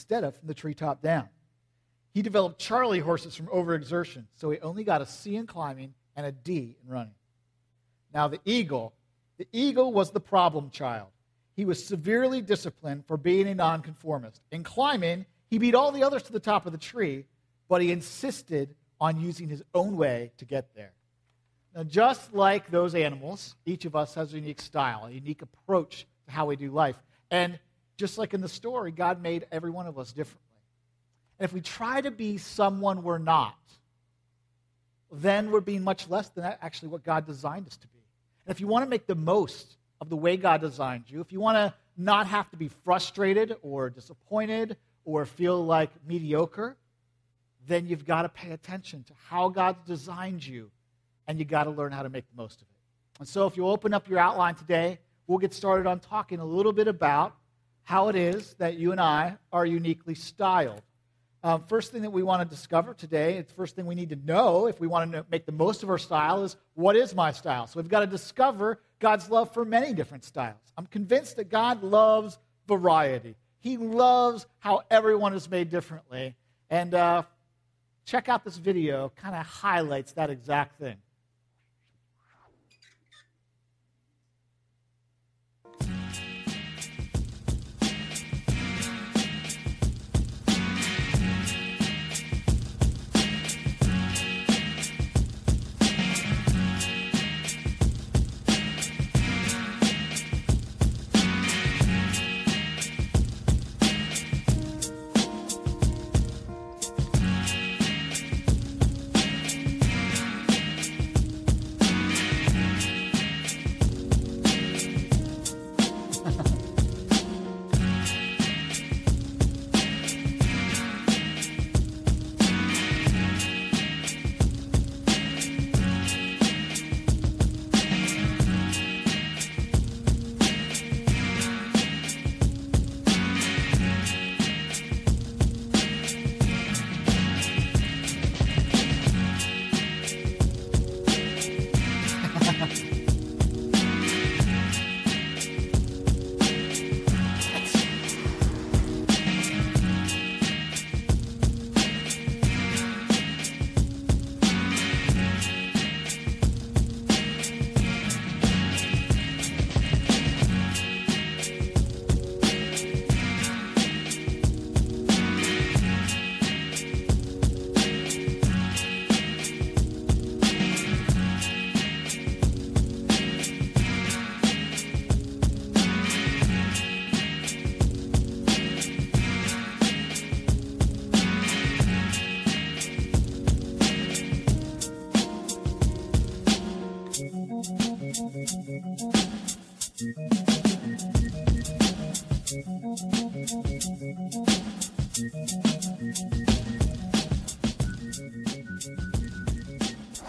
instead of from the treetop down. He developed Charlie horses from overexertion, so he only got a C in climbing and a D in running. Now, the eagle, the eagle was the problem child. He was severely disciplined for being a nonconformist. In climbing, he beat all the others to the top of the tree, but he insisted on using his own way to get there. Now, just like those animals, each of us has a unique style, a unique approach to how we do life. And just like in the story, God made every one of us differently. And if we try to be someone we're not, then we're being much less than actually what God designed us to be. And if you want to make the most of the way God designed you, if you want to not have to be frustrated or disappointed or feel like mediocre, then you've got to pay attention to how God designed you and you've got to learn how to make the most of it. And so if you open up your outline today, we'll get started on talking a little bit about how it is that you and I are uniquely styled. Um, first thing that we want to discover today, it's the first thing we need to know if we want to make the most of our style is what is my style? So we've got to discover God's love for many different styles. I'm convinced that God loves variety. He loves how everyone is made differently. And uh, check out this video, kind of highlights that exact thing.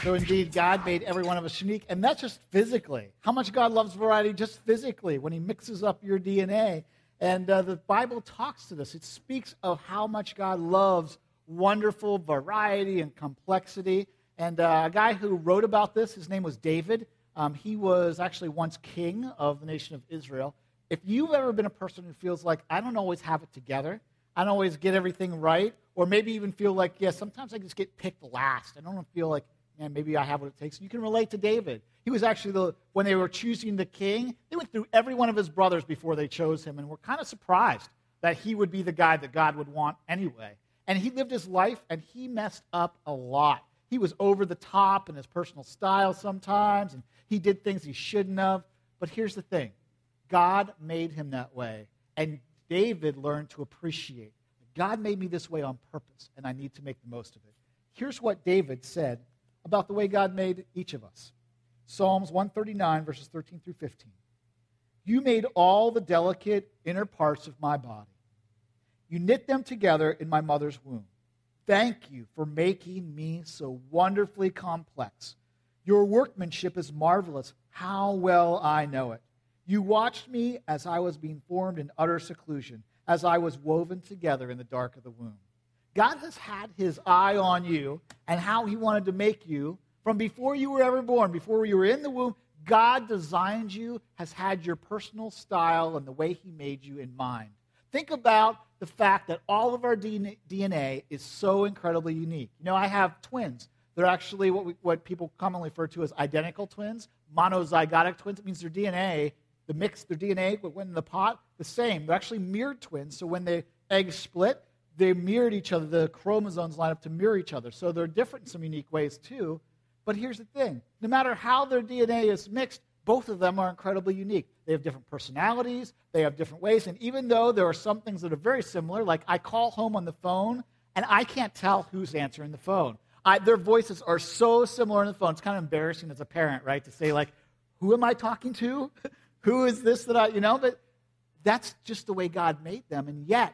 So indeed, God made every one of us unique, and that's just physically. How much God loves variety just physically when He mixes up your DNA. And uh, the Bible talks to this. It speaks of how much God loves wonderful variety and complexity. And uh, a guy who wrote about this, his name was David. Um, he was actually once king of the nation of Israel. If you've ever been a person who feels like, I don't always have it together, I don't always get everything right, or maybe even feel like, yeah, sometimes I just get picked last. I don't feel like and maybe I have what it takes. You can relate to David. He was actually the, when they were choosing the king, they went through every one of his brothers before they chose him and were kind of surprised that he would be the guy that God would want anyway. And he lived his life and he messed up a lot. He was over the top in his personal style sometimes, and he did things he shouldn't have. But here's the thing God made him that way, and David learned to appreciate. God made me this way on purpose, and I need to make the most of it. Here's what David said about the way God made each of us. Psalms 139, verses 13 through 15. You made all the delicate inner parts of my body. You knit them together in my mother's womb. Thank you for making me so wonderfully complex. Your workmanship is marvelous. How well I know it. You watched me as I was being formed in utter seclusion, as I was woven together in the dark of the womb. God has had his eye on you and how he wanted to make you from before you were ever born, before you were in the womb. God designed you, has had your personal style and the way he made you in mind. Think about the fact that all of our DNA is so incredibly unique. You know, I have twins. They're actually what, we, what people commonly refer to as identical twins, monozygotic twins. It means their DNA, the mix, their DNA went in the pot, the same. They're actually mirrored twins. So when the eggs split, they mirrored each other. The chromosomes line up to mirror each other. So they're different in some unique ways too. But here's the thing no matter how their DNA is mixed, both of them are incredibly unique. They have different personalities, they have different ways. And even though there are some things that are very similar, like I call home on the phone and I can't tell who's answering the phone. I, their voices are so similar on the phone. It's kind of embarrassing as a parent, right, to say, like, who am I talking to? who is this that I, you know? But that's just the way God made them. And yet,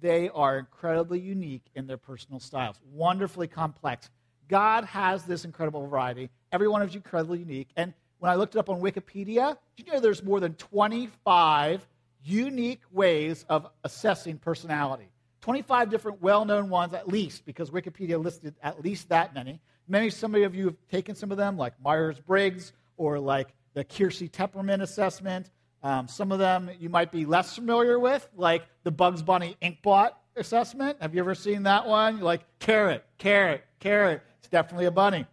they are incredibly unique in their personal styles, wonderfully complex. God has this incredible variety. Every one of you incredibly unique. And when I looked it up on Wikipedia, did you know there's more than 25 unique ways of assessing personality? 25 different well known ones, at least, because Wikipedia listed at least that many. Many, some of you have taken some of them, like Myers Briggs or like the Keirsey Temperament Assessment. Um, some of them you might be less familiar with, like the Bugs Bunny Inkblot Assessment. Have you ever seen that one? You're like, carrot, carrot, carrot. It's definitely a bunny.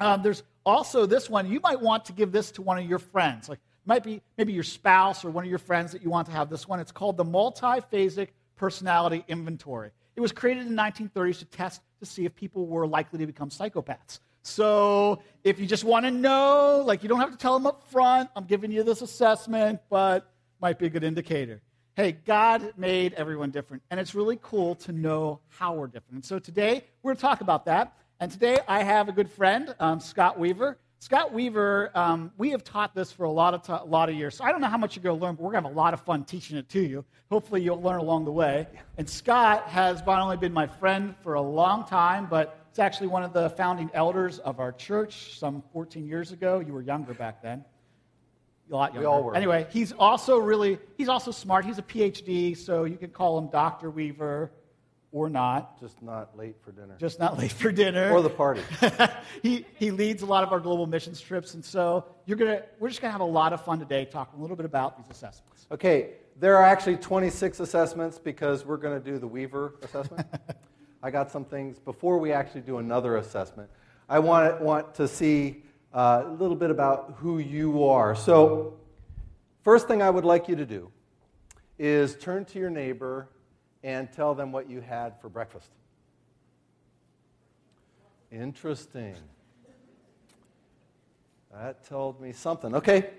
Um, there's also this one. You might want to give this to one of your friends. Like, might be maybe your spouse or one of your friends that you want to have this one. It's called the Multiphasic Personality Inventory. It was created in the 1930s to test to see if people were likely to become psychopaths. So if you just want to know, like you don't have to tell them up front, I'm giving you this assessment, but might be a good indicator. Hey, God made everyone different, and it's really cool to know how we're different. And so today we're going to talk about that. And today I have a good friend, um, Scott Weaver. Scott Weaver, um, we have taught this for a lot of, a lot of years. So I don't know how much you're going to learn, but we're going to have a lot of fun teaching it to you. Hopefully, you'll learn along the way. And Scott has not only been my friend for a long time, but he's actually one of the founding elders of our church some 14 years ago. You were younger back then. A lot younger. We all were. Anyway, he's also really, he's also smart. He's a PhD, so you can call him Dr. Weaver or not. Just not late for dinner. Just not late for dinner. Or the party. he, he leads a lot of our global missions trips, and so you're gonna, we're just going to have a lot of fun today talking a little bit about these assessments. Okay, there are actually 26 assessments because we're going to do the Weaver assessment. I got some things before we actually do another assessment. I want, want to see uh, a little bit about who you are. So, first thing I would like you to do is turn to your neighbor and tell them what you had for breakfast. Interesting. That told me something. Okay,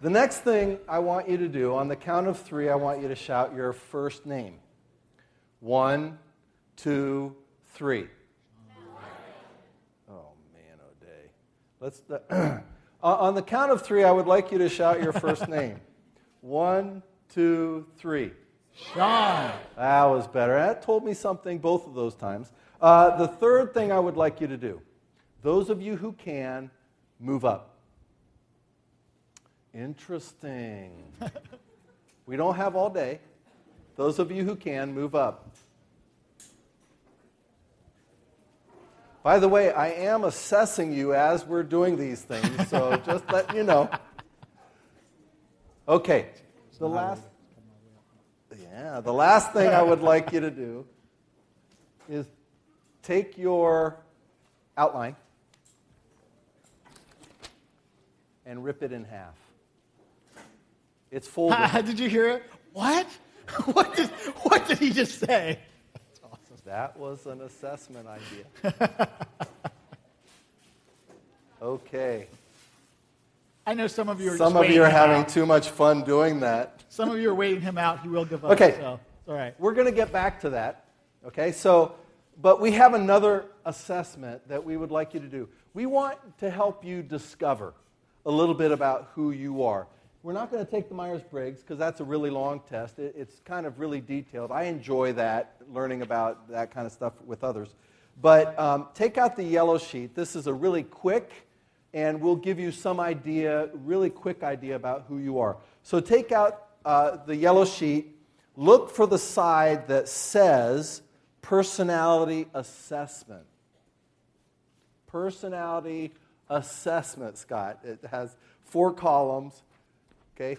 the next thing I want you to do, on the count of three, I want you to shout your first name. One, two, three. Oh, man, oh, day. Let's. Uh, on the count of three, I would like you to shout your first name. One, two, three. Sean. That was better. That told me something both of those times. Uh, the third thing I would like you to do those of you who can, move up. Interesting. we don't have all day. Those of you who can, move up. By the way, I am assessing you as we're doing these things, so just letting you know. Okay, the last. Yeah, the last thing I would like you to do is take your outline and rip it in half. It's folded. did you hear it? What? What did, what did he just say? Awesome. That was an assessment idea. okay. I know some of you are Some of you are having out. too much fun doing that. Some of you are waiting him out. He will give up. Okay. So, all right. We're going to get back to that. Okay. So, but we have another assessment that we would like you to do. We want to help you discover a little bit about who you are. We're not going to take the Myers Briggs because that's a really long test. It, it's kind of really detailed. I enjoy that, learning about that kind of stuff with others. But um, take out the yellow sheet. This is a really quick and we'll give you some idea, really quick idea about who you are. So take out uh, the yellow sheet, look for the side that says personality assessment. Personality assessment, Scott. It has four columns. Okay?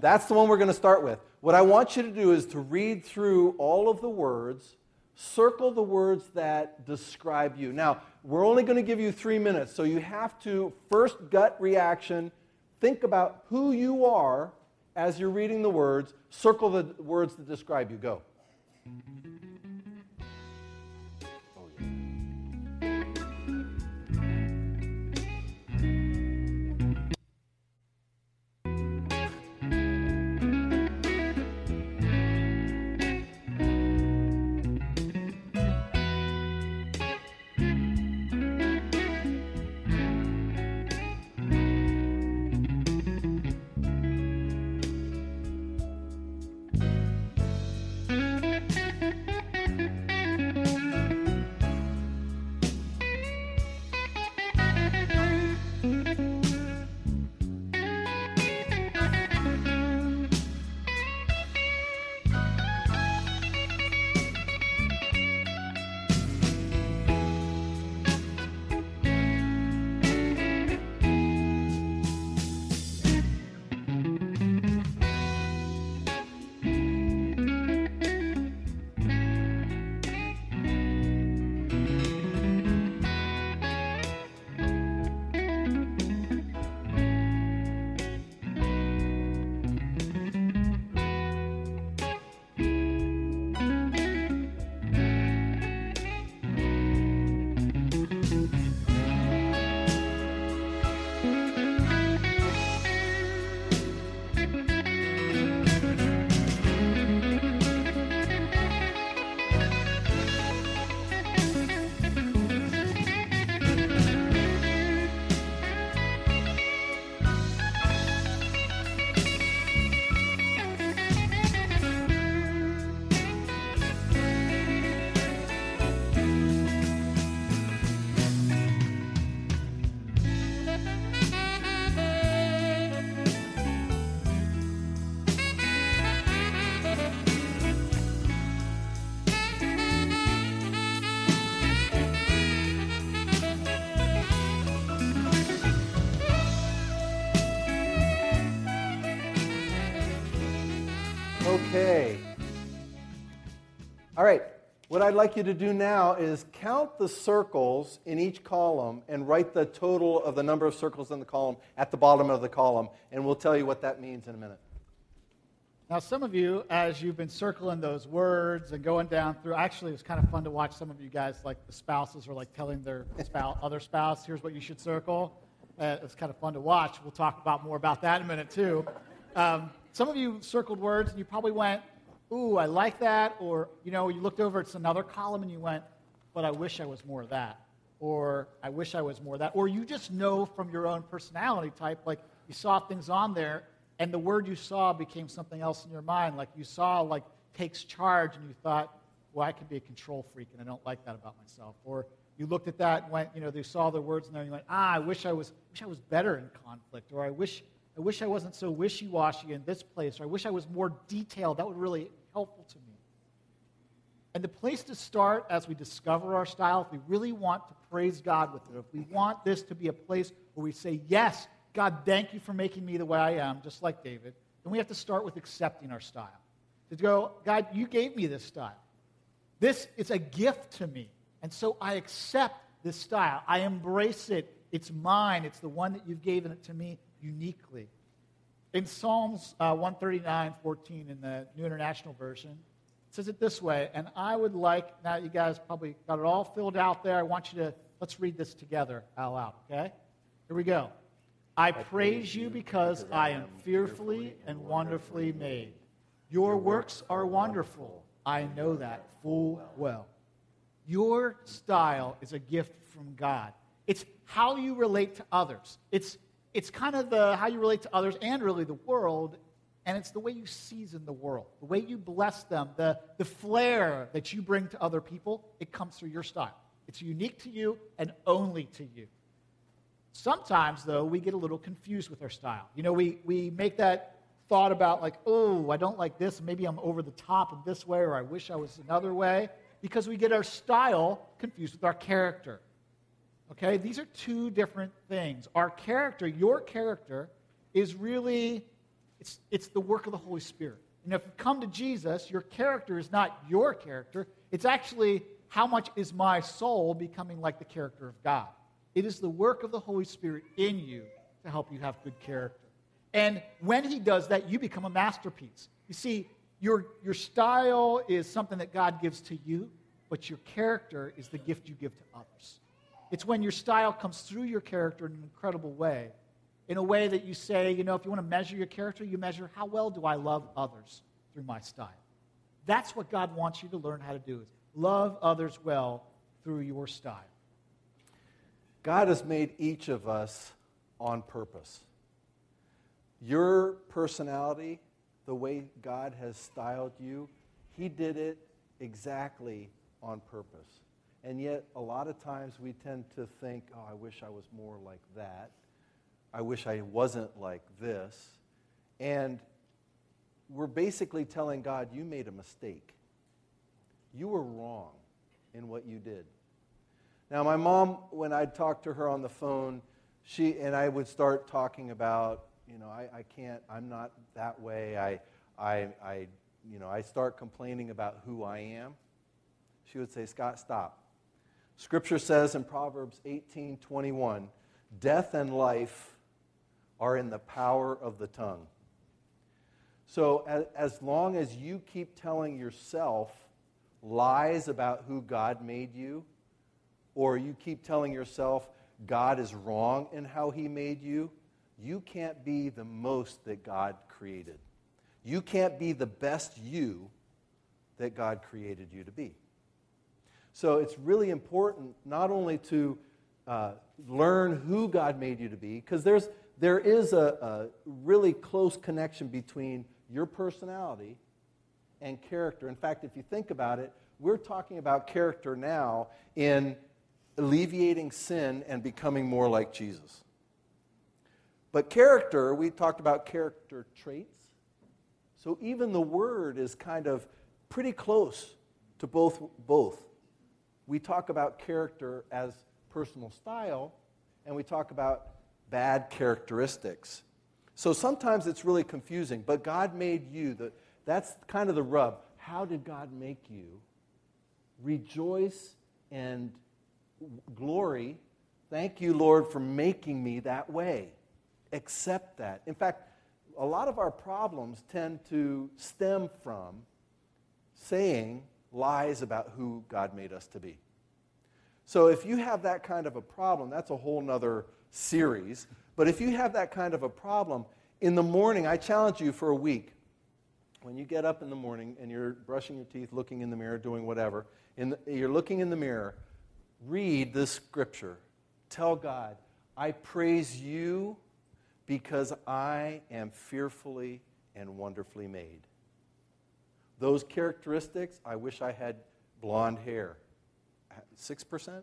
That's the one we're going to start with. what I want you to do is to read through all of the words, circle the words that describe you. Now, we're only going to give you three minutes, so you have to first gut reaction, think about who you are as you're reading the words, circle the words that describe you. Go. What I'd like you to do now is count the circles in each column and write the total of the number of circles in the column at the bottom of the column, and we'll tell you what that means in a minute. Now, some of you, as you've been circling those words and going down through, actually, it was kind of fun to watch some of you guys, like the spouses, were like telling their spouse, other spouse, "Here's what you should circle." Uh, it's kind of fun to watch. We'll talk about more about that in a minute too. Um, some of you circled words and you probably went, ooh, I like that. Or, you know, you looked over, it's another column and you went, but I wish I was more of that. Or I wish I was more of that. Or you just know from your own personality type, like you saw things on there and the word you saw became something else in your mind. Like you saw, like, takes charge and you thought, well, I could be a control freak and I don't like that about myself. Or you looked at that and went, you know, they saw the words in there and you went, ah, I wish I was, wish I was better in conflict. Or I wish I wish I wasn't so wishy washy in this place, or I wish I was more detailed. That would really helpful to me. And the place to start as we discover our style, if we really want to praise God with it, if we want this to be a place where we say, Yes, God, thank you for making me the way I am, just like David, then we have to start with accepting our style. To go, God, you gave me this style. This is a gift to me. And so I accept this style. I embrace it. It's mine. It's the one that you've given it to me uniquely. In Psalms uh, 139, 14 in the New International Version, it says it this way, and I would like, now you guys probably got it all filled out there. I want you to, let's read this together out loud, okay? Here we go. I praise you because I am fearfully and wonderfully made. Your works are wonderful. I know that full well. Your style is a gift from God. It's how you relate to others. It's it's kind of the how you relate to others and really the world and it's the way you season the world. The way you bless them the, the flair that you bring to other people it comes through your style. It's unique to you and only to you. Sometimes though we get a little confused with our style. You know we, we make that thought about like oh i don't like this. Maybe i'm over the top in this way or i wish i was another way because we get our style confused with our character Okay, these are two different things. Our character, your character, is really it's, it's the work of the Holy Spirit. And if you come to Jesus, your character is not your character. It's actually how much is my soul becoming like the character of God. It is the work of the Holy Spirit in you to help you have good character. And when he does that, you become a masterpiece. You see, your, your style is something that God gives to you, but your character is the gift you give to others. It's when your style comes through your character in an incredible way, in a way that you say, you know, if you want to measure your character, you measure how well do I love others through my style. That's what God wants you to learn how to do is love others well through your style. God has made each of us on purpose. Your personality, the way God has styled you, He did it exactly on purpose. And yet, a lot of times we tend to think, oh, I wish I was more like that. I wish I wasn't like this. And we're basically telling God, you made a mistake. You were wrong in what you did. Now, my mom, when I'd talk to her on the phone, she and I would start talking about, you know, I, I can't, I'm not that way. I, I, I, you know, I start complaining about who I am. She would say, Scott, stop. Scripture says in Proverbs 18 21, death and life are in the power of the tongue. So, as, as long as you keep telling yourself lies about who God made you, or you keep telling yourself God is wrong in how he made you, you can't be the most that God created. You can't be the best you that God created you to be. So it's really important not only to uh, learn who God made you to be, because there's there is a, a really close connection between your personality and character. In fact, if you think about it, we're talking about character now in alleviating sin and becoming more like Jesus. But character, we talked about character traits. So even the word is kind of pretty close to both both. We talk about character as personal style and we talk about bad characteristics. So sometimes it's really confusing, but God made you the, that's kind of the rub. How did God make you? Rejoice and glory. Thank you, Lord, for making me that way. Accept that. In fact, a lot of our problems tend to stem from saying lies about who God made us to be. So if you have that kind of a problem, that's a whole nother series. But if you have that kind of a problem, in the morning, I challenge you for a week. When you get up in the morning and you're brushing your teeth, looking in the mirror, doing whatever, the, you're looking in the mirror, read this scripture. Tell God, I praise you because I am fearfully and wonderfully made. Those characteristics, I wish I had blonde hair. 6%?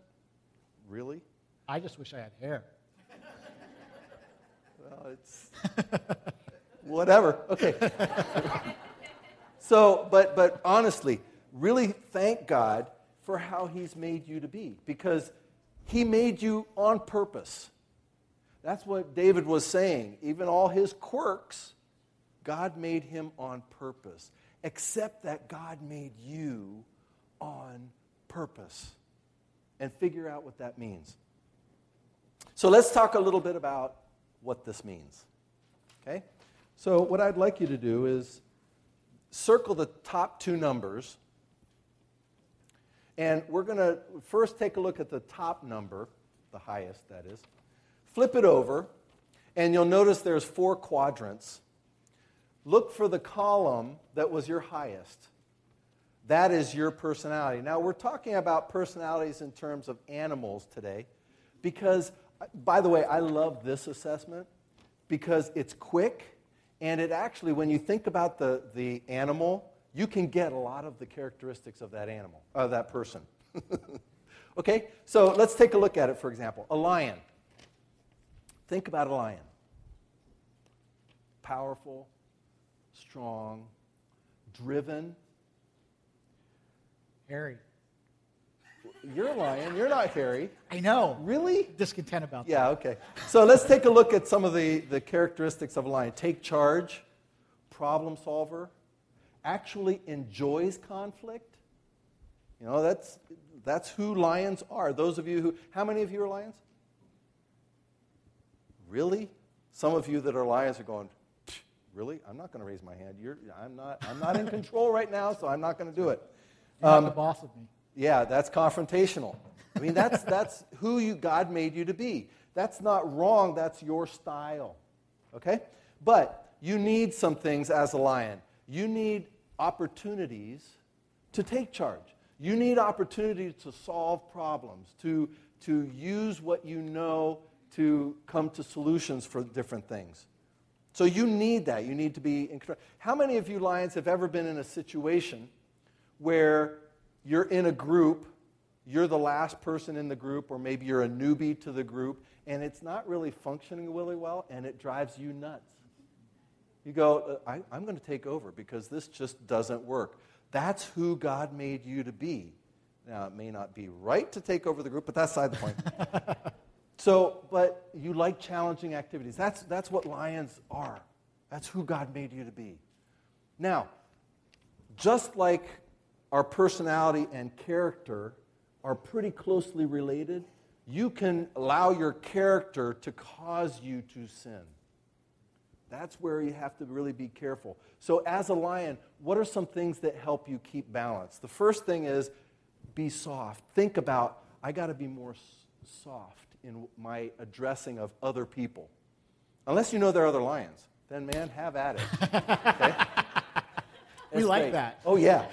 Really? I just wish I had hair. well, it's whatever. Okay. so, but but honestly, really thank God for how He's made you to be because He made you on purpose. That's what David was saying. Even all his quirks, God made him on purpose. Except that God made you on purpose. And figure out what that means. So let's talk a little bit about what this means. Okay? So, what I'd like you to do is circle the top two numbers and we're going to first take a look at the top number, the highest, that is. Flip it over, and you'll notice there's four quadrants. Look for the column that was your highest. That is your personality. Now, we're talking about personalities in terms of animals today because, by the way, I love this assessment because it's quick and it actually, when you think about the, the animal, you can get a lot of the characteristics of that animal, of that person. okay, so let's take a look at it, for example. A lion. Think about a lion powerful, strong, driven. Hairy. You're a lion. You're not hairy. I know. Really? Discontent about that. Yeah, okay. So let's take a look at some of the, the characteristics of a lion. Take charge, problem solver, actually enjoys conflict. You know, that's, that's who lions are. Those of you who, how many of you are lions? Really? Some of you that are lions are going, really? I'm not going to raise my hand. You're, I'm, not, I'm not in control right now, so I'm not going to do it. You're um, the boss of me. Yeah, that's confrontational. I mean, that's, that's who you, God made you to be. That's not wrong, that's your style. Okay? But you need some things as a lion. You need opportunities to take charge. You need opportunities to solve problems, to, to use what you know to come to solutions for different things. So you need that. You need to be in control. How many of you lions have ever been in a situation where you're in a group, you're the last person in the group, or maybe you're a newbie to the group, and it's not really functioning really well, and it drives you nuts? You go, I, am going to take over because this just doesn't work. That's who God made you to be. Now, it may not be right to take over the group, but that's side the point. so, but you like challenging activities. That's, that's what lions are. That's who God made you to be. Now, just like our personality and character are pretty closely related, you can allow your character to cause you to sin. That's where you have to really be careful. So, as a lion, what are some things that help you keep balance? The first thing is be soft. Think about, I got to be more soft in my addressing of other people. Unless you know there are other lions, then man, have at it. Okay? we like great. that. Oh, yeah.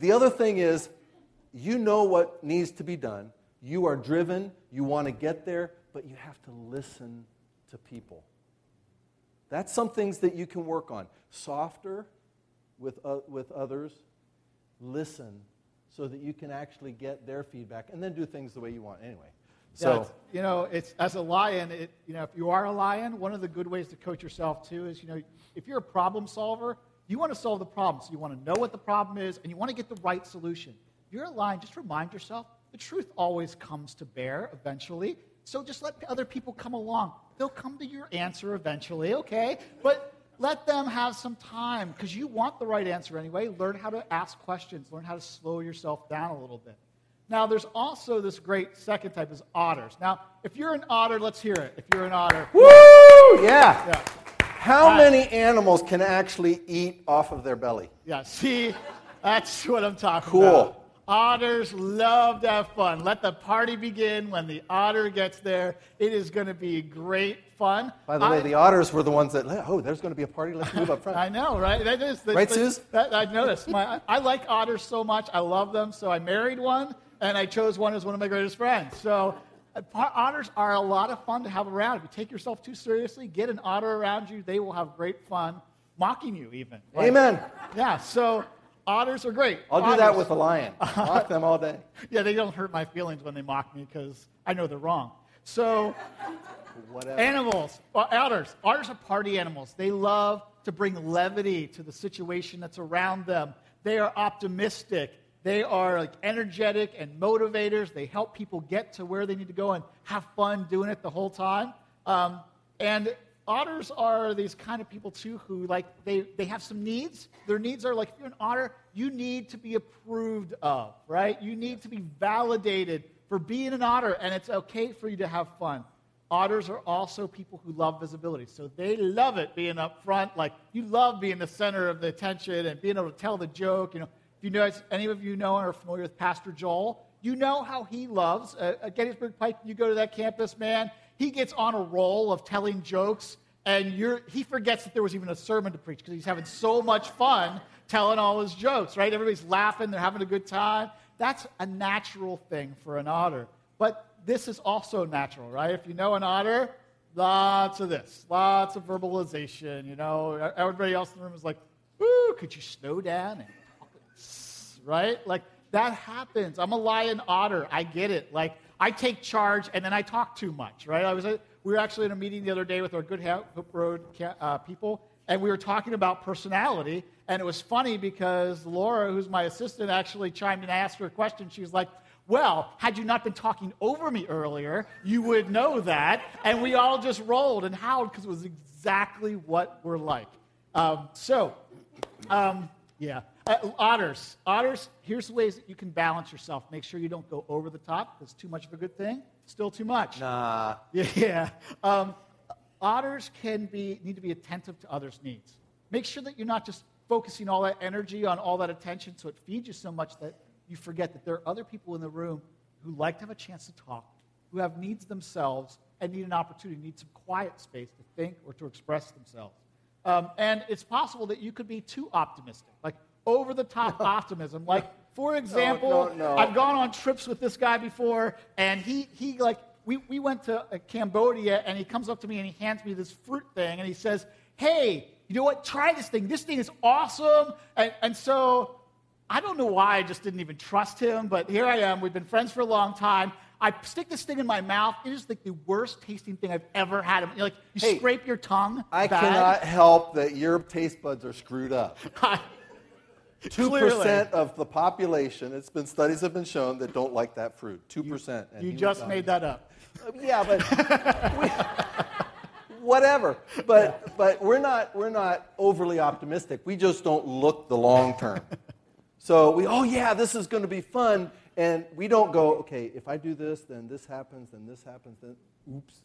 the other thing is, you know what needs to be done. You are driven, you want to get there, but you have to listen to people. That's some things that you can work on. Softer with, uh, with others, listen so that you can actually get their feedback and then do things the way you want anyway. So, you know, it's as a lion, it, you know, if you are a lion, one of the good ways to coach yourself too is, you know, if you're a problem solver, you want to solve the problem. So you want to know what the problem is and you want to get the right solution. If you're a lion, just remind yourself the truth always comes to bear eventually. So just let other people come along. They'll come to your answer eventually, okay? But let them have some time because you want the right answer anyway. Learn how to ask questions, learn how to slow yourself down a little bit. Now, there's also this great second type is otters. Now, if you're an otter, let's hear it. If you're an otter, woo! Yeah. yeah. How uh, many animals can actually eat off of their belly? Yeah, see, that's what I'm talking cool. about. Cool. Otters love to have fun. Let the party begin when the otter gets there. It is going to be great fun. By the I, way, the otters were the ones that, oh, there's going to be a party. Let's move up front. I know, right? That is, right, Suze? I noticed. My, I like otters so much. I love them. So I married one, and I chose one as one of my greatest friends. So uh, otters are a lot of fun to have around. If you take yourself too seriously, get an otter around you. They will have great fun, mocking you even. Like, Amen. Yeah. So Otters are great. I'll Otters. do that with a lion. Mock them all day. yeah, they don't hurt my feelings when they mock me because I know they're wrong. So, Whatever. animals, uh, otters. Otters are party animals. They love to bring levity to the situation that's around them. They are optimistic. They are like energetic and motivators. They help people get to where they need to go and have fun doing it the whole time. Um, and otters are these kind of people too who like they, they have some needs. Their needs are like if you're an otter you need to be approved of right? You need to be validated for being an otter and it's okay for you to have fun. Otters are also people who love visibility. So they love it being up front. Like you love being the center of the attention and being able to tell the joke you know if you know any of you know or are familiar with pastor joel you know how he loves uh, at gettysburg pike you go to that campus man he gets on a roll of telling jokes, and he forgets that there was even a sermon to preach because he's having so much fun telling all his jokes, right? Everybody's laughing, they're having a good time. That's a natural thing for an otter. But this is also natural, right? If you know an otter, lots of this, lots of verbalization. You know, everybody else in the room is like, "Ooh, could you slow down?" And right, like that happens. I'm a lion otter. I get it. Like I take charge and then I talk too much, right? I was a, we were actually in a meeting the other day with our Good Hope Road uh, people, and we were talking about personality. And it was funny because Laura, who's my assistant, actually chimed in and asked her a question. She was like, well, had you not been talking over me earlier, you would know that. And we all just rolled and howled because it was exactly what we're like. Um, so, um, Yeah. Uh, otters. Otters, here's ways that you can balance yourself. Make sure you don't go over the top. That's too much of a good thing. Still too much. Nah. Yeah. Um, otters can be, need to be attentive to others' needs. Make sure that you're not just focusing all that energy on all that attention so it feeds you so much that you forget that there are other people in the room who like to have a chance to talk, who have needs themselves and need an opportunity, need some quiet space to think or to express themselves. Um, and it's possible that you could be too optimistic, like over the top optimism. Like, for example, no, no. I've gone on trips with this guy before, and he, he like, we, we went to uh, Cambodia, and he comes up to me and he hands me this fruit thing, and he says, Hey, you know what? Try this thing. This thing is awesome. And, and so I don't know why I just didn't even trust him, but here I am. We've been friends for a long time. I stick this thing in my mouth. It is like the worst tasting thing I've ever had. You're like you Hey, scrape your tongue. I bad. cannot help that your taste buds are screwed up. Two percent of the population. It's been studies have been shown that don't like that fruit. Two percent. You just made that up. Uh, yeah, but we, whatever. But but we're not we're not overly optimistic. We just don't look the long term. So we oh yeah, this is going to be fun, and we don't go okay. If I do this, then this happens, then this happens, then oops.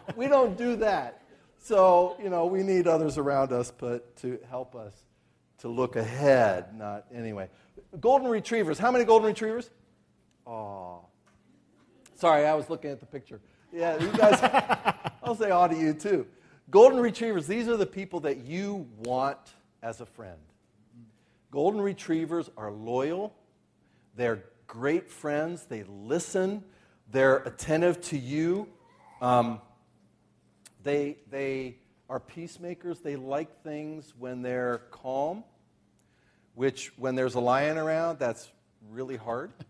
we don't do that. So you know we need others around us, but to help us to look ahead, not anyway. Golden retrievers. How many golden retrievers? Oh, Sorry, I was looking at the picture. Yeah, you guys, I'll say aw to you too. Golden retrievers, these are the people that you want as a friend. Golden retrievers are loyal, they're great friends, they listen, they're attentive to you, um, they, they are peacemakers, they like things when they're calm, which when there's a lion around, that's really hard.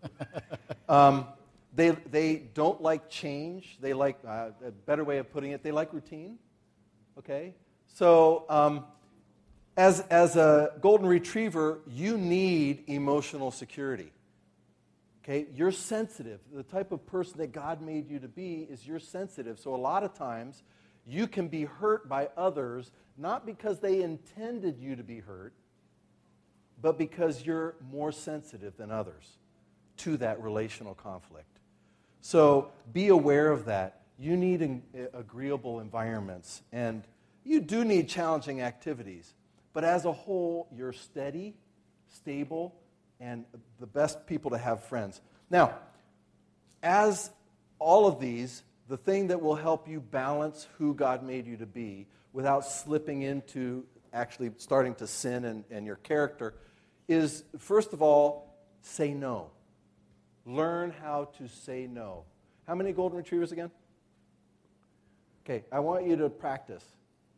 Um, they, they don't like change. They like, uh, a better way of putting it, they like routine. Okay? So, um, as, as a golden retriever, you need emotional security. Okay? You're sensitive. The type of person that God made you to be is you're sensitive. So, a lot of times, you can be hurt by others, not because they intended you to be hurt, but because you're more sensitive than others to that relational conflict. So be aware of that. You need an, eh, agreeable environments, and you do need challenging activities. But as a whole, you're steady, stable, and the best people to have friends. Now, as all of these, the thing that will help you balance who God made you to be without slipping into actually starting to sin and, and your character is, first of all, say no. Learn how to say no. How many golden retrievers again? Okay, I want you to practice.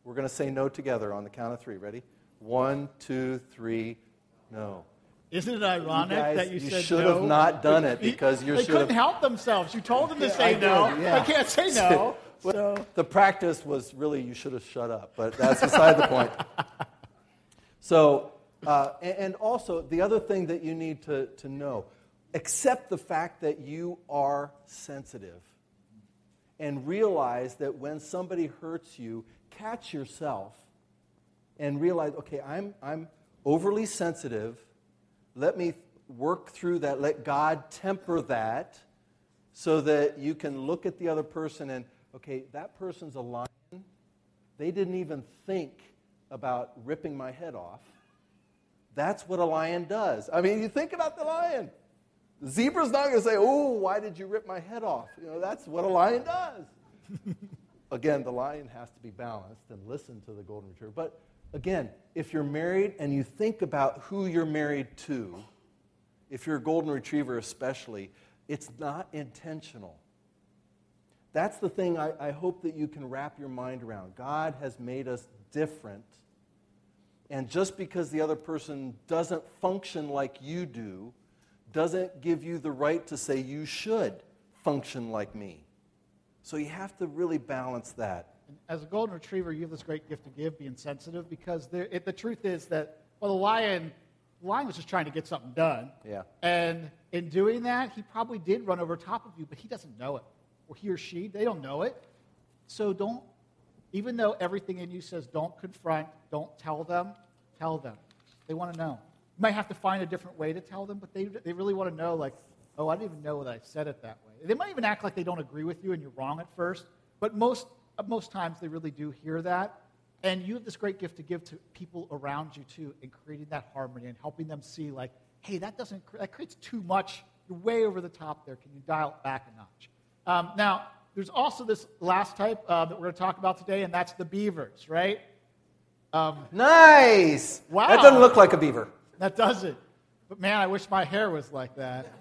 We're going to say no together on the count of three. Ready? One, two, three, no. Isn't it ironic guys, that you, said? you said should no? have not done it because you they should couldn't help themselves. You told them to Yeah, say I did, no. yeah. They can't say no. Well, so The practice was really you should have shut up, but that's beside the point. So, uh, and, and also, the other thing that you need to, to know accept the fact that you are sensitive and realize that when somebody hurts you, catch yourself and realize, okay, I'm, I'm overly sensitive. Let me work through that. Let God temper that so that you can look at the other person and, okay, that person's a lion. They didn't even think about ripping my head off. That's what a lion does. I mean, you think about the lion. The zebra's not going to say, oh, why did you rip my head off? You know, that's what a lion does. again, the lion has to be balanced and listen to the golden retriever. But again, if you're married and you think about who you're married to, if you're a golden retriever especially, it's not intentional. That's the thing I, I hope that you can wrap your mind around. God has made us different. And just because the other person doesn't function like you do, doesn't give you the right to say you should function like me. So you have to really balance that. As a golden retriever, you have this great gift to give, being sensitive, because there, it, the truth is that, well, the lion, the lion was just trying to get something done. Yeah. And in doing that, he probably did run over top of you, but he doesn't know it. Or he or she, they don't know it. So don't, even though everything in you says don't confront, don't tell them, tell them. They want to know. You might have to find a different way to tell them, but they, they really want to know, like, oh, I didn't even know that I said it that way. They might even act like they don't agree with you and you're wrong at first, but most, most times they really do hear that. And you have this great gift to give to people around you, too, in creating that harmony and helping them see, like, hey, that doesn't, that creates too much. You're way over the top there. Can you dial it back a notch? Um, now, there's also this last type uh, that we're going to talk about today, and that's the beavers, right? Um, nice. Wow. That doesn't look like a beaver. That doesn't. But man, I wish my hair was like that.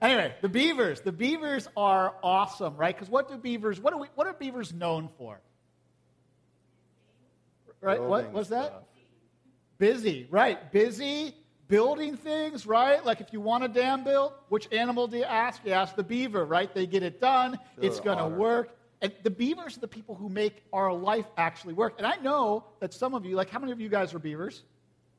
Anyway, the beavers. The beavers are awesome, right? Because what do beavers? What are we? What are beavers known for? Right? Building what was that? stuff. Busy, right? Busy building things, right? Like if you want a dam built, which animal do you ask? You ask the beaver, right? They get it done. Sure, it's going to work. And the beavers are the people who make our life actually work. And I know that some of you, like how many of you guys are beavers?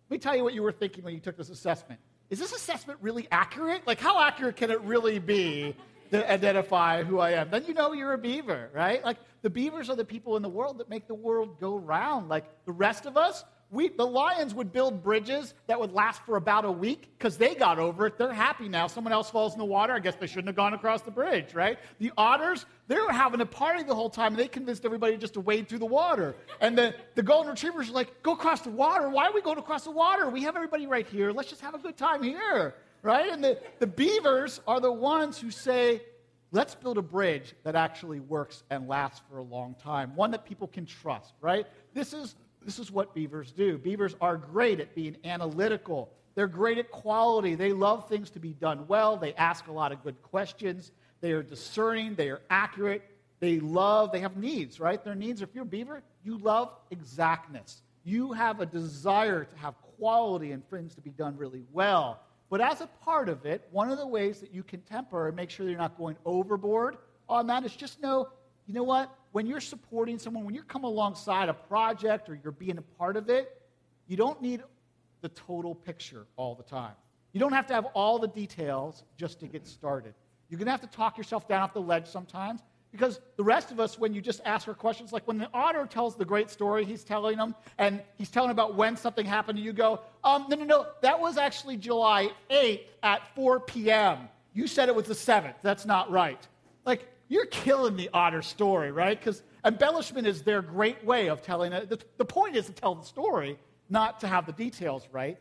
Let me tell you what you were thinking when you took this assessment. Is this assessment really accurate? Like, how accurate can it really be to identify who I am? Then you know you're a beaver, right? Like, the beavers are the people in the world that make the world go round. Like, the rest of us, we, the lions would build bridges that would last for about a week because they got over it. They're happy now. Someone else falls in the water. I guess they shouldn't have gone across the bridge, right? The otters, they were having a party the whole time. And they convinced everybody just to wade through the water. And the, the golden retrievers are like, go across the water. Why are we going across the water? We have everybody right here. Let's just have a good time here, right? And the, the beavers are the ones who say, let's build a bridge that actually works and lasts for a long time, one that people can trust, right? This is this is what beavers do. Beavers are great at being analytical. They're great at quality. They love things to be done well. They ask a lot of good questions. They are discerning. They are accurate. They love, they have needs, right? Their needs, if you're a beaver, you love exactness. You have a desire to have quality and things to be done really well. But as a part of it, one of the ways that you can temper and make sure you're not going overboard on that is just know, you know what? when you're supporting someone, when you're coming alongside a project or you're being a part of it, you don't need the total picture all the time. You don't have to have all the details just to get started. You're going to have to talk yourself down off the ledge sometimes because the rest of us, when you just ask her questions, like when the otter tells the great story he's telling them, and he's telling about when something happened, you go, um, no, no, no, that was actually July 8th at 4 p.m. You said it was the 7th. That's not right. Like, you're killing the otter story, right? Because embellishment is their great way of telling it. The, the point is to tell the story, not to have the details right.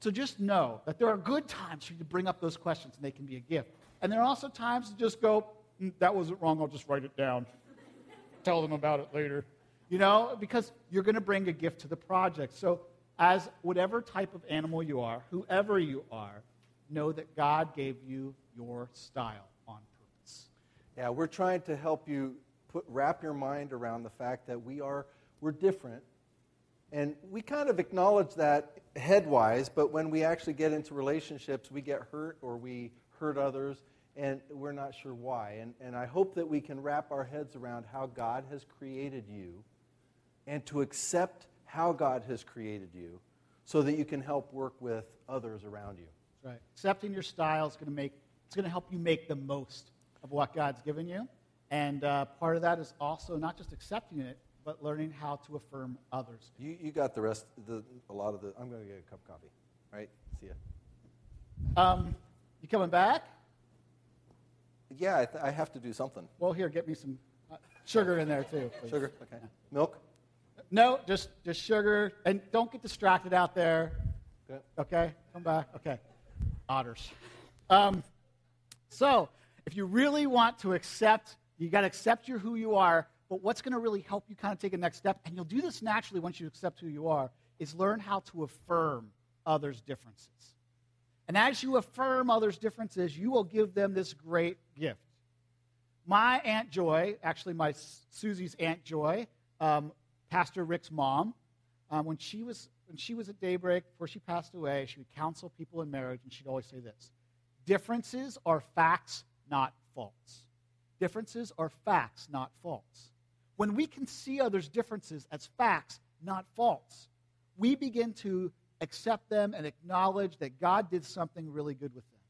So just know that there are good times for you to bring up those questions and they can be a gift. And there are also times to just go, mm, that wasn't wrong, I'll just write it down. Tell them about it later. You know, because you're going to bring a gift to the project. So, as whatever type of animal you are, whoever you are, know that God gave you your style. Yeah, we're trying to help you put, wrap your mind around the fact that we are we're different. And we kind of acknowledge that headwise, but when we actually get into relationships, we get hurt or we hurt others, and we're not sure why. And, and I hope that we can wrap our heads around how God has created you and to accept how God has created you so that you can help work with others around you. Right. Accepting your style is going to make it's going to help you make the most of what God's given you, and uh, part of that is also not just accepting it, but learning how to affirm others. You, you got the rest, the, a lot of the. I'm going to get a cup of coffee. Right? See ya. Um, you coming back? Yeah, I, th- I have to do something. Well, here, get me some uh, sugar in there too. please. Sugar? Okay. Milk? No, just just sugar, and don't get distracted out there. Okay. Okay, come back. Okay, otters. Um, so, if you really want to accept, you got to accept your who you are. But what's going to really help you kind of take a next step, and you'll do this naturally once you accept who you are, is learn how to affirm others' differences. And as you affirm others' differences, you will give them this great gift. My Aunt Joy, actually my Susie's Aunt Joy, um, Pastor Rick's mom, um, when she was when she was at Daybreak before she passed away, she would counsel people in marriage, and she'd always say this: differences are facts, not faults. Differences are facts, not faults. When we can see others' differences as facts, not faults, we begin to accept them and acknowledge that God did something really good with them.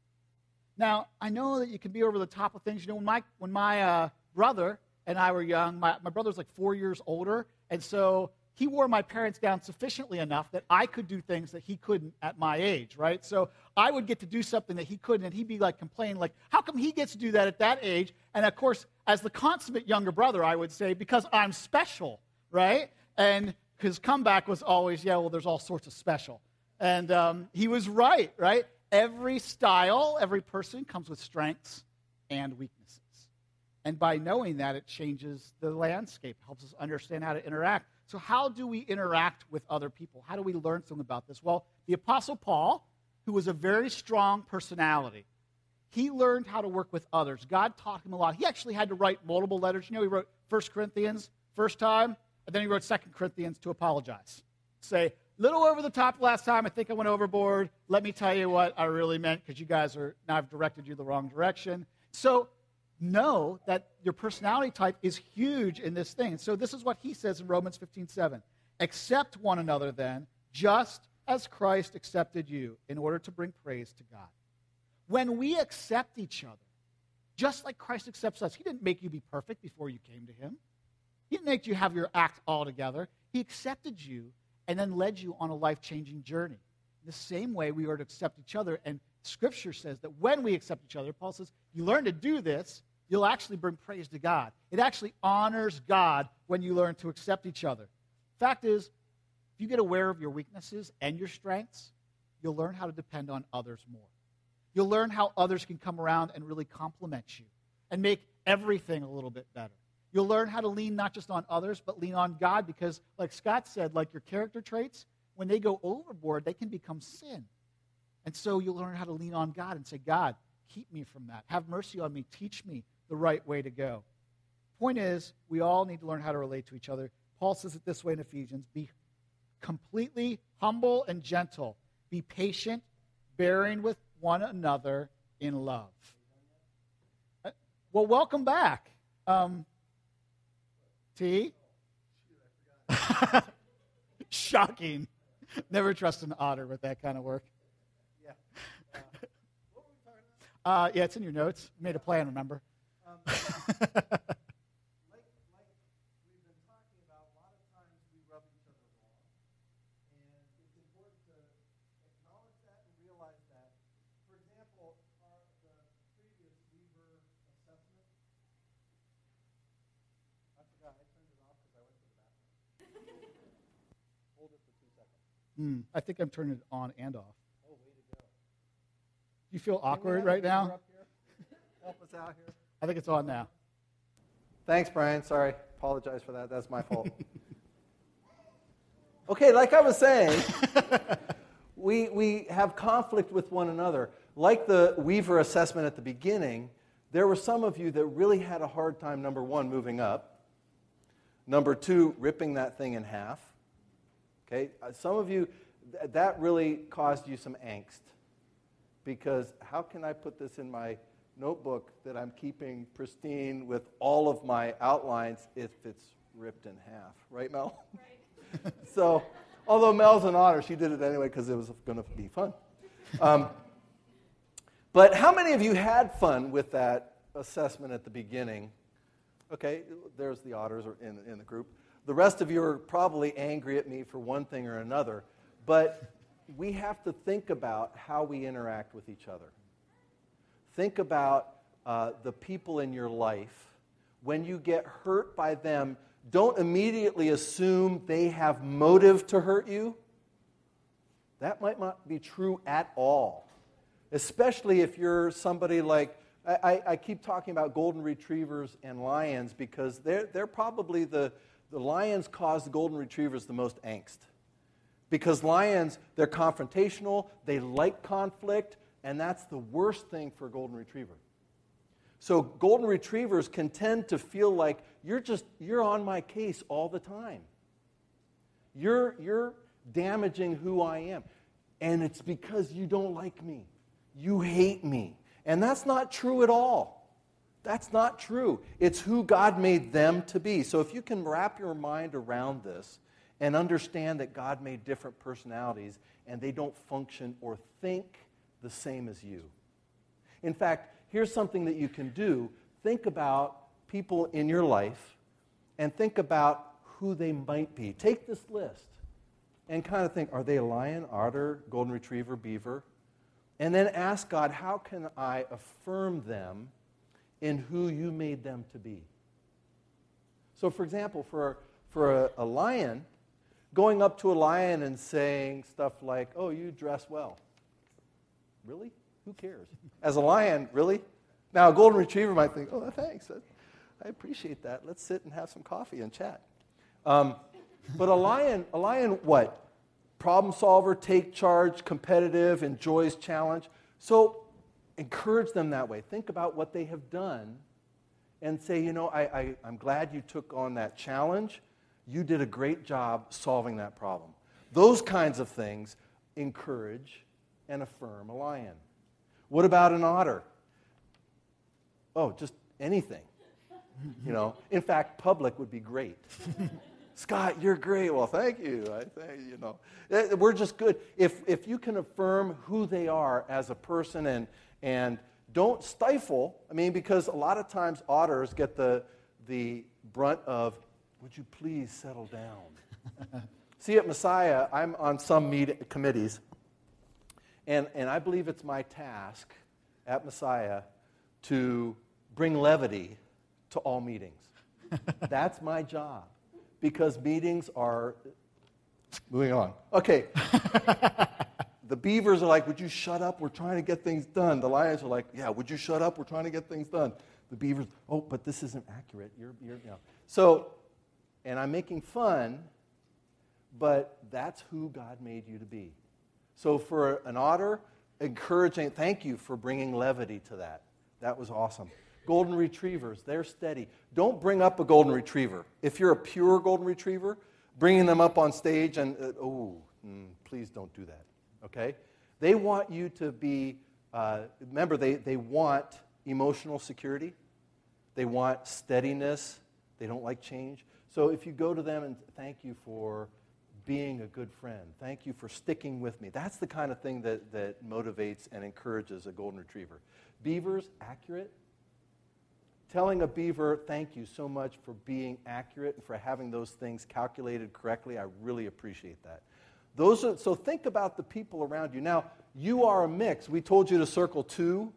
Now, I know that you can be over the top of things. You know, when my, when my uh, brother and I were young, my, my brother was like four years older, and so he wore my parents down sufficiently enough that I could do things that he couldn't at my age, right? So I would get to do something that he couldn't, and he'd be like complaining, like, how come he gets to do that at that age? And of course, as the consummate younger brother, I would say, because I'm special, right? And his comeback was always, yeah, well, there's all sorts of special. And um, he was right, right? Every style, every person comes with strengths and weaknesses. And by knowing that, it changes the landscape, helps us understand how to interact. So, how do we interact with other people? How do we learn something about this? Well, the Apostle Paul, who was a very strong personality, he learned how to work with others. God taught him a lot. He actually had to write multiple letters. You know, he wrote 1 Corinthians first time, and then he wrote 2 Corinthians to apologize. Say, a little over the top last time. I think I went overboard. Let me tell you what I really meant because you guys are now I've directed you the wrong direction. So know that your personality type is huge in this thing. So this is what he says in Romans 15:7. Accept one another then, just as Christ accepted you, in order to bring praise to God. When we accept each other, just like Christ accepts us, he didn't make you be perfect before you came to him. He didn't make you have your act all together. He accepted you and then led you on a life changing journey. The same way, we are to accept each other. And Scripture says that when we accept each other, Paul says, you learn to do this, you'll actually bring praise to God. It actually honors God when you learn to accept each other. Fact is, if you get aware of your weaknesses and your strengths, you'll learn how to depend on others more. You'll learn how others can come around and really compliment you and make everything a little bit better. You'll learn how to lean not just on others, but lean on God because, like Scott said, like your character traits, when they go overboard, they can become sin. And so you'll learn how to lean on God and say, God, keep me from that. Have mercy on me. Teach me the right way to go. Point is, we all need to learn how to relate to each other. Paul says it this way in Ephesians be completely humble and gentle, be patient, bearing with one another in love. Uh, well, welcome back. Um, T? Shocking. Never trust an otter with that kind of work. Yeah. Uh, uh, yeah, it's in your notes. made a plan, remember? Mm, I think I'm turning it on and off. Oh, way to go. Do you feel awkward right now? Help us out here. I think it's on now. Thanks, Brian. Sorry. Apologize for that. That's my fault. okay, like I was saying, we, we have conflict with one another. Like the Weaver assessment at the beginning, there were some of you that really had a hard time, number one, moving up. Number two, ripping that thing in half. Okay, uh, some of you, that really caused you some angst. Because how can I put this in my notebook that I'm keeping pristine with all of my outlines if it's ripped in half. Right, Mel? Right. so, although Mel's an otter, she did it anyway because it was going to be fun. Um, but how many of you had fun with that assessment at the beginning? Okay, there's the otters in, in the group. The rest of you are probably angry at me for one thing or another, but we have to think about how we interact with each other. Think about uh, the people in your life. When you get hurt by them, don't immediately assume they have motive to hurt you. That might not be true at all, especially if you're somebody like, I, I, keep talking about golden retrievers and lions because they're, they're probably the, the lions cause the golden retrievers the most angst. Because lions, they're confrontational, they like conflict, and that's the worst thing for a golden retriever. So golden retrievers can tend to feel like you're just you're on my case all the time. You're you're damaging who I am. And it's because you don't like me. You hate me. And that's not true at all. That's not true. It's who God made them to be. So if you can wrap your mind around this and understand that God made different personalities and they don't function or think the same as you. In fact, here's something that you can do think about people in your life and think about who they might be. Take this list and kind of think are they a lion, otter, golden retriever, beaver? And then ask God, how can I affirm them in who you made them to be? So, for example, for, for a, a lion, going up to a lion and saying stuff like, oh, you dress well. Really? Who cares? As a lion, really? Now, a golden retriever might think, oh, thanks. I appreciate that. Let's sit and have some coffee and chat. Um, but a lion, a lion, what? Problem solver, take charge, competitive, enjoys challenge. So encourage them that way. Think about what they have done and say, you know, I, I, I'm glad you took on that challenge. You did a great job solving that problem. Those kinds of things encourage and affirm a lion. What about an otter? Oh, just anything. You know, in fact, public would be great. Scott, you're great. Well, thank you. I think, you know, eh, we're just good. If, if you can affirm who they are as a person and, and don't stifle, I mean, because a lot of times otters get the, the brunt of, would you please settle down? See, at Messiah, I'm on some meet, committees, and, and I believe it's my task at Messiah to bring levity to all meetings. That's my job because meetings are moving on. Okay. the beavers are like, Would you shut up? We're trying to get things done. The lions are like, Yeah, would you shut up? We're trying to get things done. The beavers, Oh, but this isn't accurate. You're, you're, you know. So, and I'm making fun, but that's who God made you to be. So, for an otter, encouraging, thank you for bringing levity to that. That was awesome. Golden retrievers, they're steady. Don't bring up a golden retriever. If you're a pure golden retriever, bringing them up on stage and, uh, oh, mm, please don't do that, okay? They want you to be, uh, remember, they, they want emotional security, they want steadiness, they don't like change. So if you go to them and thank you for being a good friend, thank you for sticking with me, that's the kind of thing that, that motivates and encourages a golden retriever. Beavers, accurate, telling a beaver, thank you so much for being accurate and for having those things calculated correctly. I really appreciate that. Those are, so think about the people around you. Now, you are a mix. We told you to circle two,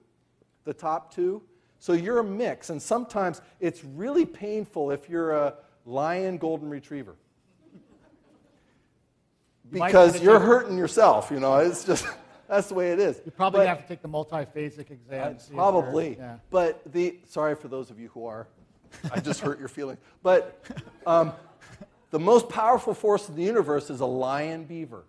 the top two. So you're a mix, and sometimes it's really painful if you're a lion golden retriever. Because you're hurting yourself, you know. It's just that's the way it is. You probably but, have to take the multiphasic exam. probably. Yeah. But the sorry for those of you who are. I just hurt your feelings. But um, the most powerful force in the universe is a lion beaver.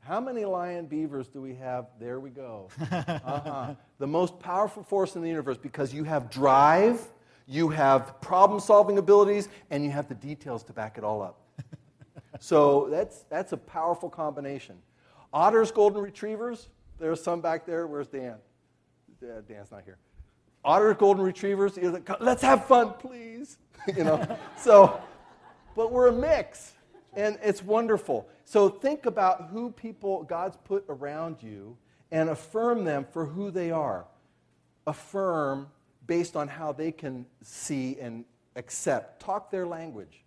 How many lion beavers do we have? There we go. Uh-huh. the most powerful force in the universe because you have drive, you have problem solving abilities, and you have the details to back it all up. So that's, that's a powerful combination. Otters, golden retrievers. There's some back there. Where's Dan? Dan's not here. Otters, golden retrievers. Let's have fun, please. you know. so, but we're a mix, and it's wonderful. So think about who people God's put around you, and affirm them for who they are. Affirm based on how they can see and accept. Talk their language.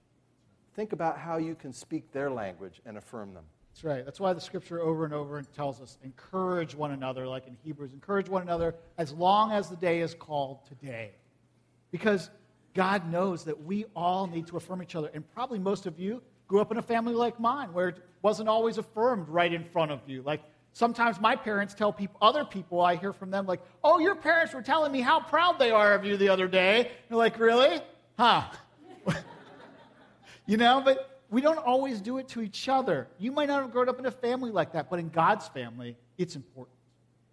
Think about how you can speak their language and affirm them. That's right. That's why the scripture over and over and tells us encourage one another, like in Hebrews, encourage one another as long as the day is called today. Because God knows that we all need to affirm each other. And probably most of you grew up in a family like mine where it wasn't always affirmed right in front of you. Like sometimes my parents tell people, other people, I hear from them, like, oh, your parents were telling me how proud they are of you the other day. You're like, really? Huh? You know, but we don't always do it to each other. You might not have grown up in a family like that, but in God's family, it's important.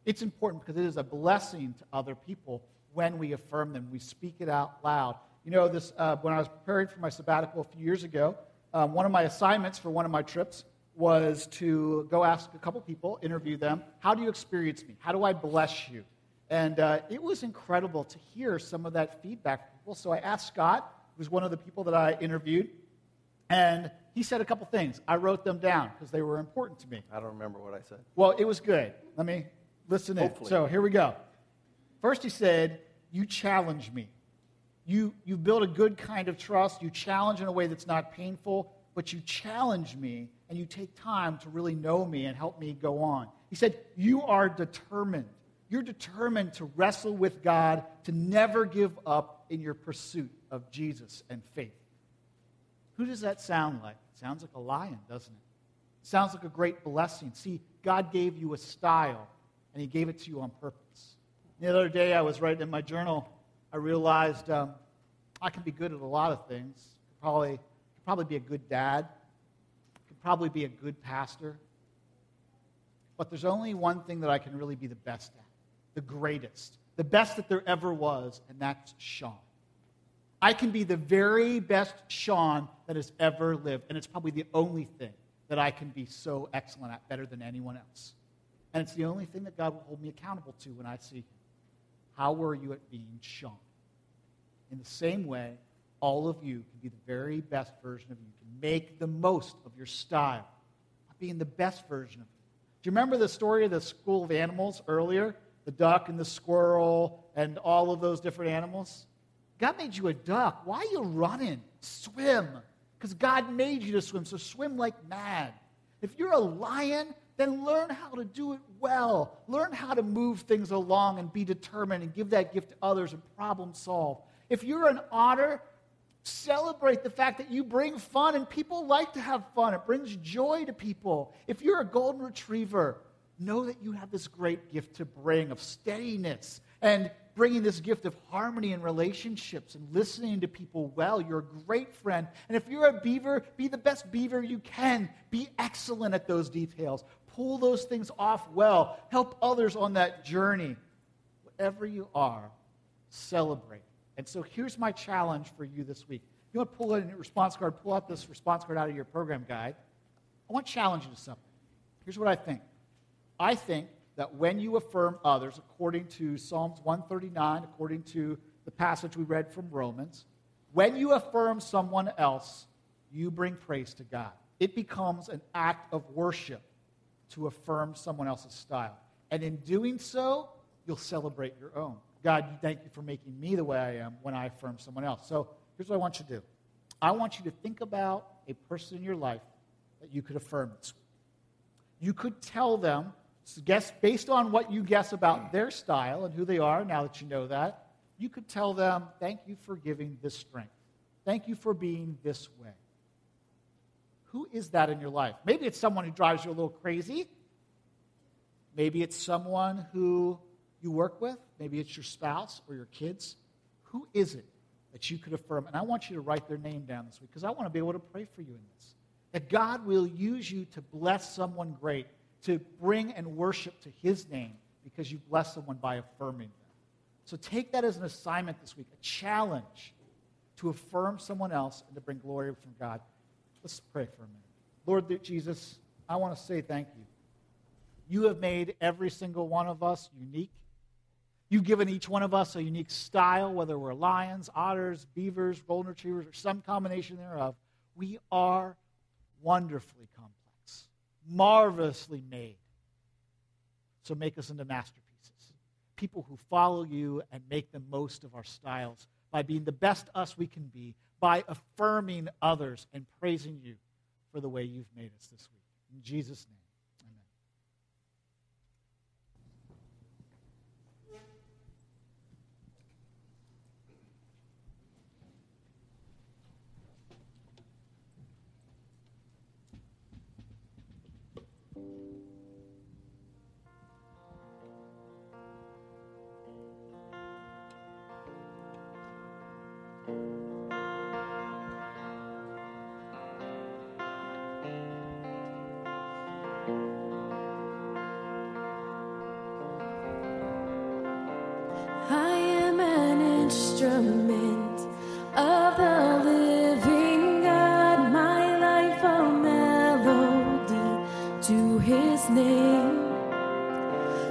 It's important because it is a blessing to other people when we affirm them, we speak it out loud. You know, this uh, when I was preparing for my sabbatical a few years ago, um, one of my assignments for one of my trips was to go ask a couple people, interview them, how do you experience me? How do I bless you? And uh, it was incredible to hear some of that feedback people. So I asked Scott, who was one of the people that I interviewed, and he said a couple things. I wrote them down because they were important to me. I don't remember what I said. Well, it was good. Let me listen Hopefully. in. So here we go. First, he said, You challenge me. you, you build a good kind of trust. You challenge in a way that's not painful, but you challenge me and you take time to really know me and help me go on. He said, You are determined. You're determined to wrestle with God, to never give up in your pursuit of Jesus and faith. Who does that sound like? It sounds like a lion, doesn't it? it sounds like a great blessing. See, God gave you a style, and He gave it to you on purpose. The other day, I was writing in my journal, I realized um, I can be good at a lot of things. Could Probably, could probably be a good dad, could probably be a good pastor. But there's only one thing that I can really be the best at, the greatest, the best that there ever was, and that's Sean. I can be the very best Sean that has ever lived, and it's probably the only thing that I can be so excellent at, better than anyone else. And it's the only thing that God will hold me accountable to when I see him. How were you at being Sean? In the same way, all of you can be the very best version of you. Can make the most of your style, being the best version of you. Do you remember the story of the school of animals earlier? The duck and the squirrel and all of those different animals? God made you a duck. Why are you running? Swim. Because God made you to swim, so swim like mad. If you're a lion, then learn how to do it well. Learn how to move things along and be determined and give that gift to others and problem solve. If you're an otter, celebrate the fact that you bring fun and people like to have fun. It brings joy to people. If you're a golden retriever, know that you have this great gift to bring of steadiness and bringing this gift of harmony in relationships and listening to people well. You're a great friend. And if you're a beaver, be the best beaver you can. Be excellent at those details. Pull those things off well. Help others on that journey. Whatever you are, celebrate. And so here's my challenge for you this week. You want to pull in a response card, pull out this response card out of your program guide. I want to challenge you to something. Here's what I think. I think that when you affirm others, according to Psalms 139, according to the passage we read from Romans, when you affirm someone else, you bring praise to God. It becomes an act of worship to affirm someone else's style. And in doing so, you'll celebrate your own. God, thank you for making me the way I am when I affirm someone else. So here's what I want you to do I want you to think about a person in your life that you could affirm this. You could tell them so guess based on what you guess about mm. their style and who they are, now that you know that, you could tell them, Thank you for giving this strength. Thank you for being this way. Who is that in your life? Maybe it's someone who drives you a little crazy. Maybe it's someone who you work with. Maybe it's your spouse or your kids. Who is it that you could affirm? And I want you to write their name down this week because I want to be able to pray for you in this. That God will use you to bless someone great to bring and worship to his name because you bless someone by affirming them. So take that as an assignment this week, a challenge to affirm someone else and to bring glory from God. Let's pray for a minute. Lord Jesus, I want to say thank you. You have made every single one of us unique. You've given each one of us a unique style, whether we're lions, otters, beavers, golden retrievers, or some combination thereof. We are wonderfully complex marvelously made. So make us into masterpieces. People who follow you and make the most of our styles by being the best us we can be, by affirming others and praising you for the way you've made us this week. In Jesus' name.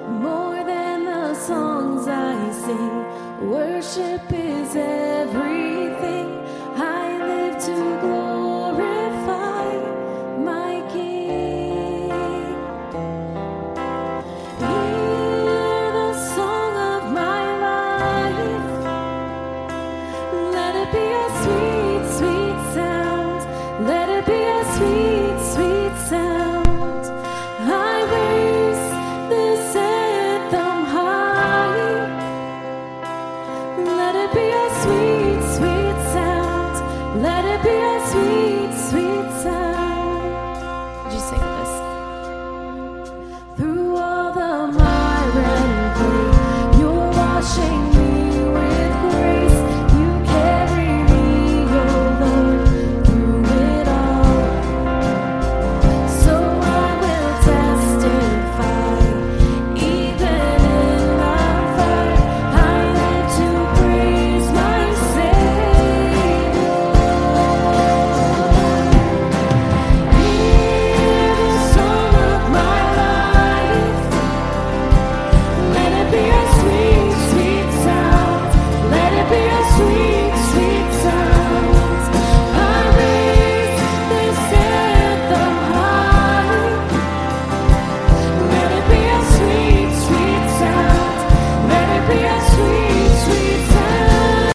more than the songs I sing. Worship is everything.